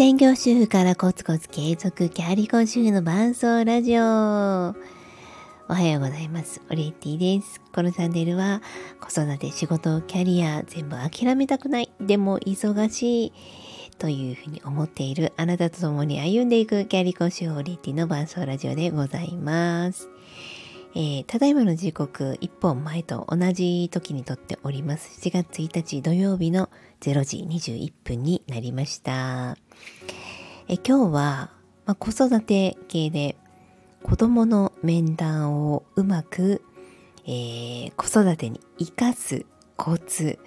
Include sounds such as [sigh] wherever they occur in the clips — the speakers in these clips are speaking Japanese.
専業主婦からコツコツ継続キャリコ主婦の伴奏ラジオ。おはようございます。オリエティです。このチャンネルは子育て、仕事、キャリア全部諦めたくない。でも忙しい。というふうに思っているあなたと共に歩んでいくキャリコ主婦オリエティの伴奏ラジオでございます。えー、ただいまの時刻1本前と同じ時にとっております。7月1日土曜日の0時21分になりました。え今日は、まあ、子育て系で子供の面談をうまく、えー、子育てに生かすコツ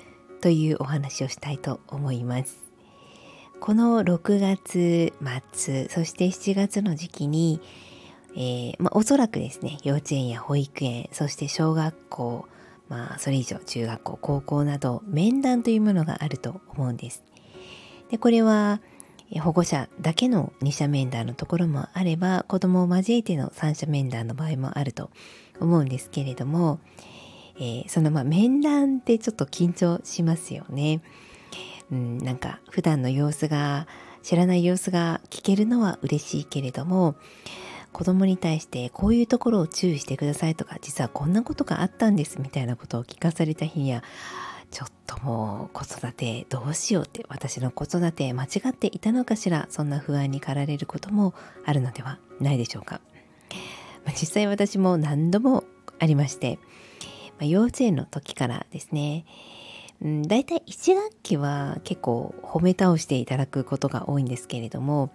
というお話をしたいと思います。この6月末、そして7月の時期に、えー、まあ、おそらくですね、幼稚園や保育園、そして小学校、まあ、それ以上中学校、高校など面談というものがあると思うんです。で、これは保護者だけの二者面談のところもあれば、子供を交えての三者面談の場合もあると思うんですけれども、えー、そのまあ面談ってちょっと緊張しますよね。うん、なんか普段の様子が知らない様子が聞けるのは嬉しいけれども子供に対してこういうところを注意してくださいとか実はこんなことがあったんですみたいなことを聞かされた日にはちょっともう子育てどうしようって私の子育て間違っていたのかしらそんな不安に駆られることもあるのではないでしょうか、まあ、実際私も何度もありまして、まあ、幼稚園の時からですねうん、大体1学期は結構褒め倒していただくことが多いんですけれども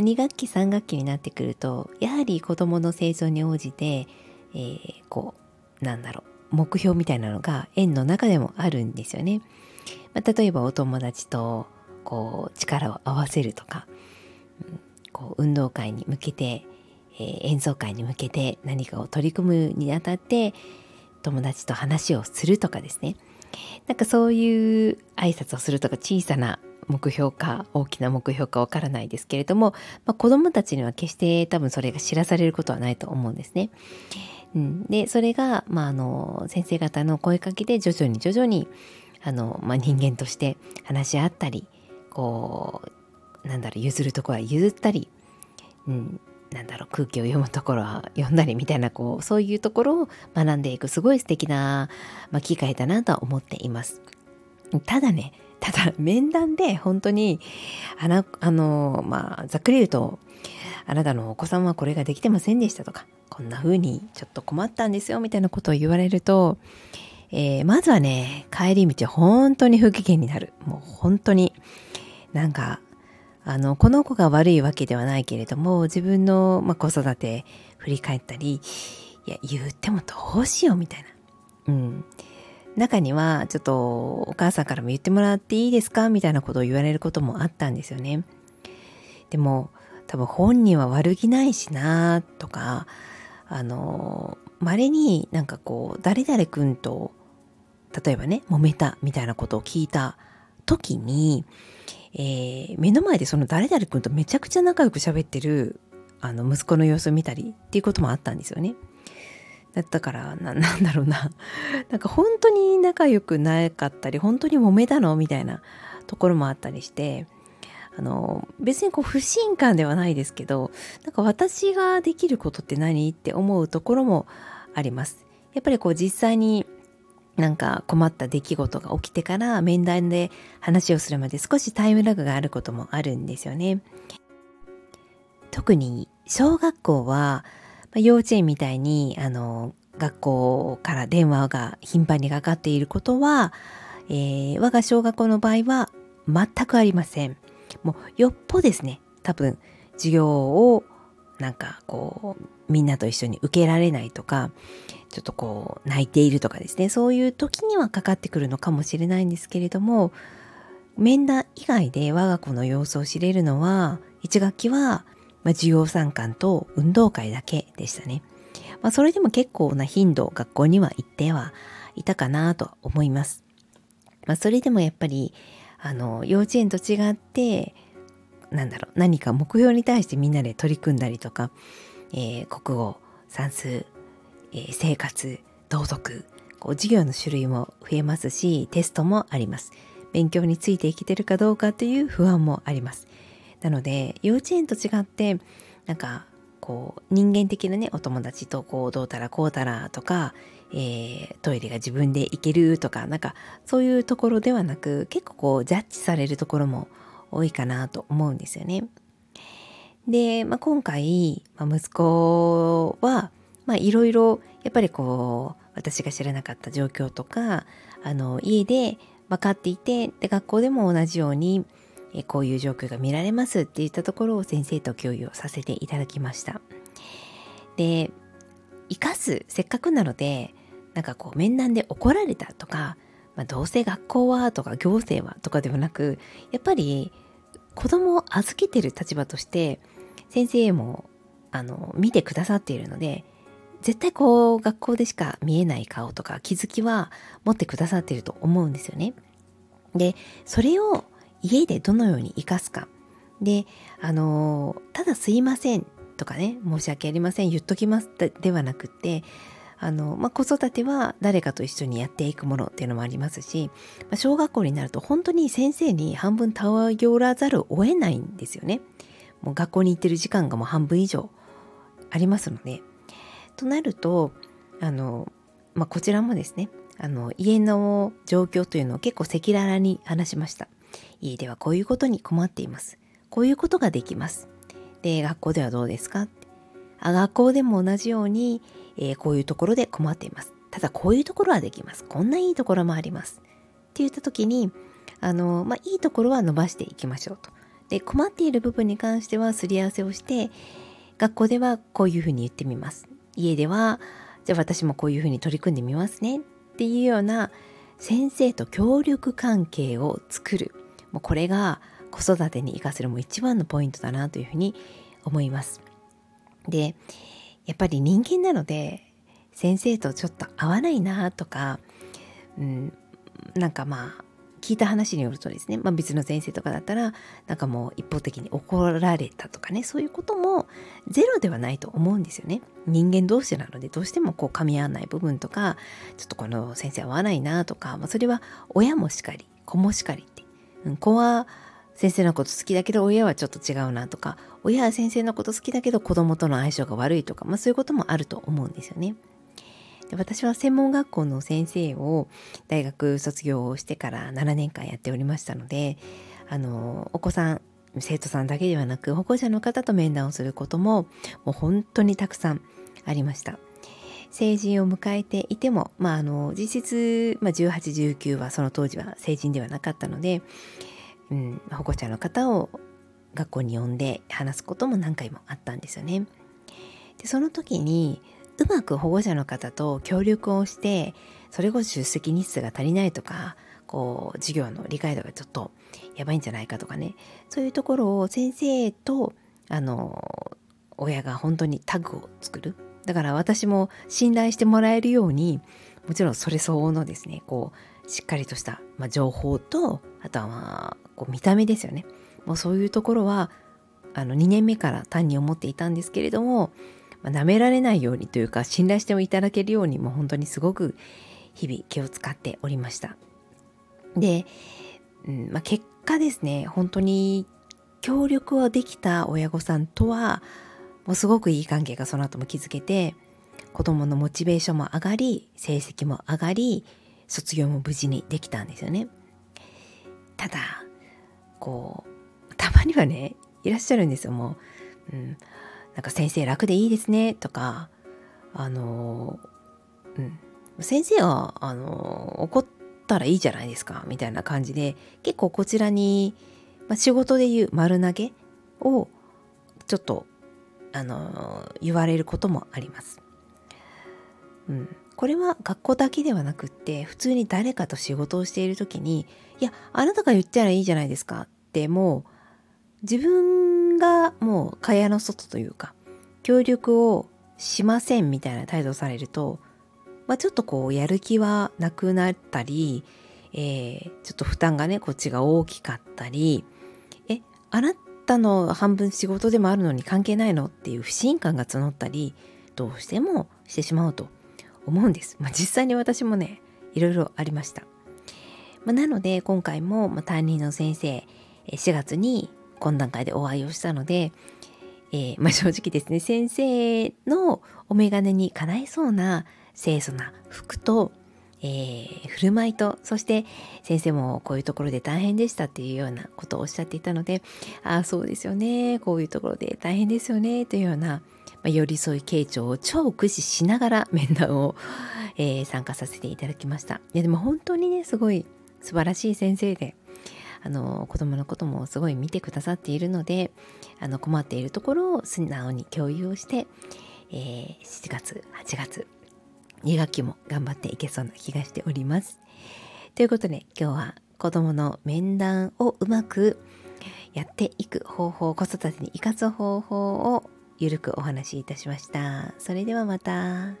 2学期3学期になってくるとやはり子どもの成長に応じて、えー、こうなんだろう目標みたいなのが園の中でもあるんですよね。まあ、例えばお友達とこう力を合わせるとか、うん、こう運動会に向けて、えー、演奏会に向けて何かを取り組むにあたって友達と話をするとかですねなんかそういう挨拶をするとか小さな目標か大きな目標かわからないですけれども、まあ、子供たちには決して多分それが知らされることはないと思うんですね。うん、でそれが、まあ、あの先生方の声かけで徐々に徐々にあの、まあ、人間として話し合ったりこうなんだろう譲るところは譲ったり、うん、なんだろう空気を読むところは読んだりみたいなこうそういうところを学んでいくすごい素敵な、まあ、機会だなとは思っています。ただねただ面談で本当にあのあのまあざっくり言うとあなたのお子さんはこれができてませんでしたとかこんな風にちょっと困ったんですよみたいなことを言われると、えー、まずはね帰り道本当に不機嫌になるもう本当になんかあの、この子が悪いわけではないけれども、自分の、まあ、子育て振り返ったり、いや、言ってもどうしようみたいな。うん。中には、ちょっとお母さんからも言ってもらっていいですかみたいなことを言われることもあったんですよね。でも、多分本人は悪気ないしなとか、あの、稀になんかこう、誰々君と、例えばね、揉めたみたいなことを聞いた時に、えー、目の前でその誰々君とめちゃくちゃ仲良く喋ってるあの息子の様子を見たりっていうこともあったんですよね。だったからな、なんだろうな。[laughs] なんか本当に仲良くなかったり、本当に揉めたのみたいなところもあったりして、あの、別にこう不信感ではないですけど、なんか私ができることって何って思うところもあります。やっぱりこう実際になんか困った出来事が起きてから面談で話をするまで少しタイムラグがあることもあるんですよね。特に小学校は、ま幼稚園みたいにあの学校から電話が頻繁にかかっていることは、えー、我が小学校の場合は全くありません。もうよっぽですね多分授業をなんかこうみんなと一緒に受けられないとかちょっとこう泣いているとかですねそういう時にはかかってくるのかもしれないんですけれども面談以外で我が子の様子を知れるのは1学期は、まあ、授業参観と運動会だけでしたね。まあ、それでも結構な頻度学校には行ってはいたかなと思います。まあ、それでもやっぱりあの幼稚園と違ってなんだろう何か目標に対してみんなで取り組んだりとか、えー、国語算数えー、生活、道徳、こう授業の種類も増えますし、テストもあります。勉強についていけてるかどうかという不安もあります。なので幼稚園と違ってなんかこう人間的なねお友達とこうどうたらこうたらとか、えー、トイレが自分で行けるとかなんかそういうところではなく結構こうジャッジされるところも多いかなと思うんですよね。で、まあ、今回、まあ、息子はいろいろやっぱりこう私が知らなかった状況とかあの家で分かっていてで学校でも同じようにえこういう状況が見られますっていったところを先生と共有をさせていただきました。で生かすせっかくなのでなんかこう面談で怒られたとか、まあ、どうせ学校はとか行政はとかではなくやっぱり子供を預けてる立場として先生もあの見てくださっているので絶対こう学校でしか見えない顔とか気づきは持ってくださっていると思うんですよね。でそれを家でどのように生かすか。で、あの、ただすいませんとかね、申し訳ありません、言っときますではなくって、あの、まあ、子育ては誰かと一緒にやっていくものっていうのもありますし、まあ、小学校になると本当に先生に半分頼らざるを得ないんですよね。もう学校に行ってる時間がもう半分以上ありますので。となると、あの、まあ、こちらもですね、あの、家の状況というのを結構赤裸々に話しました。家ではこういうことに困っています。こういうことができます。で、学校ではどうですか？あ学校でも同じように、えー、こういうところで困っています。ただこういうところはできます。こんないいところもあります。って言った時に、あの、まあ、いいところは伸ばしていきましょうと。で、困っている部分に関してはすり合わせをして、学校ではこういうふうに言ってみます。家では、じゃあ私もこういうふうに取り組んでみますね。っていうような先生と協力関係を作る。もうこれが子育てに生かせるもう一番のポイントだなというふうに思います。で、やっぱり人間なので先生とちょっと合わないなとか、うん、なんかまあ聞いた話によるとですね、まあ、別の先生とかだったらなんかもう一方的に怒られたとかねそういうこともゼロではないと思うんですよね人間同士なのでどうしてもこう噛み合わない部分とかちょっとこの先生合わないなとか、まあ、それは親もしかり子もしかりって子は先生のこと好きだけど親はちょっと違うなとか親は先生のこと好きだけど子供との相性が悪いとか、まあ、そういうこともあると思うんですよね。で私は専門学校の先生を大学卒業してから7年間やっておりましたのであのお子さん生徒さんだけではなく保護者の方と面談をすることももう本当にたくさんありました。成人を迎えていても、まあ、あの実質、まあ、1819はその当時は成人ではなかったので、うん、保護者の方を学校に呼んで話すことも何回もあったんですよね。でその時にうまく保護者の方と協力をしてそれこそ出席日数が足りないとかこう授業の理解度がちょっとやばいんじゃないかとかねそういうところを先生とあの親が本当にタッグを作るだから私も信頼してもらえるようにもちろんそれ相応のですねこうしっかりとした、まあ、情報とあとはまあこう見た目ですよね。もうそういうところはあの2年目から単に思っていたんですけれども、まあ、舐められないようにというか信頼してもいただけるようにもう本当にすごく日々気を使っておりました。で、うんまあ、結果ですね本当に協力はできた親御さんとはもうすごくいい関係がその後も築けて子供のモチベーションも上がり成績も上がり卒業も無事にできたんですよね。ただこうたまにはねいらっしゃるんですよもう、うん、なんか先生楽でいいですねとかあのうん。先生はあの怒ったらいいじゃないですかみたいな感じで結構こちらに、まあ、仕事でいう丸投げをちょっとあの言われることもあります。うん、これは学校だけではなくって普通に誰かと仕事をしている時に「いやあなたが言ったらいいじゃないですか」ってもう自分がもう蚊帳の外というか協力をしませんみたいな態度をされると、まあ、ちょっとこうやる気はなくなったり、えー、ちょっと負担がねこっちが大きかったりえあなたの半分仕事でもあるのに関係ないのっていう不信感が募ったりどうしてもしてしまうと思うんです。まあ、実際に私もねいろいろありました。まあ、なので今回も、担任の先生4月に懇談会でお会いをしたので、えー、まあ、正直ですね先生のお眼鏡にかないそうな清楚な服と、えー、振る舞いとそして先生もこういうところで大変でしたっていうようなことをおっしゃっていたのでああそうですよねこういうところで大変ですよねというような、まあ、寄り添い傾聴を超駆使しながら [laughs] 面談を、えー、参加させていただきました。いやでも本当にねすごい素晴らしい先生であの子供のこともすごい見てくださっているのであの困っているところを素直に共有をして、えー、7月8月2学期も頑張っていけそうな気がしております。ということで今日は子供の面談をうまくやっていく方法子育てに生かす方法をゆるくお話しいたしました。それではまた。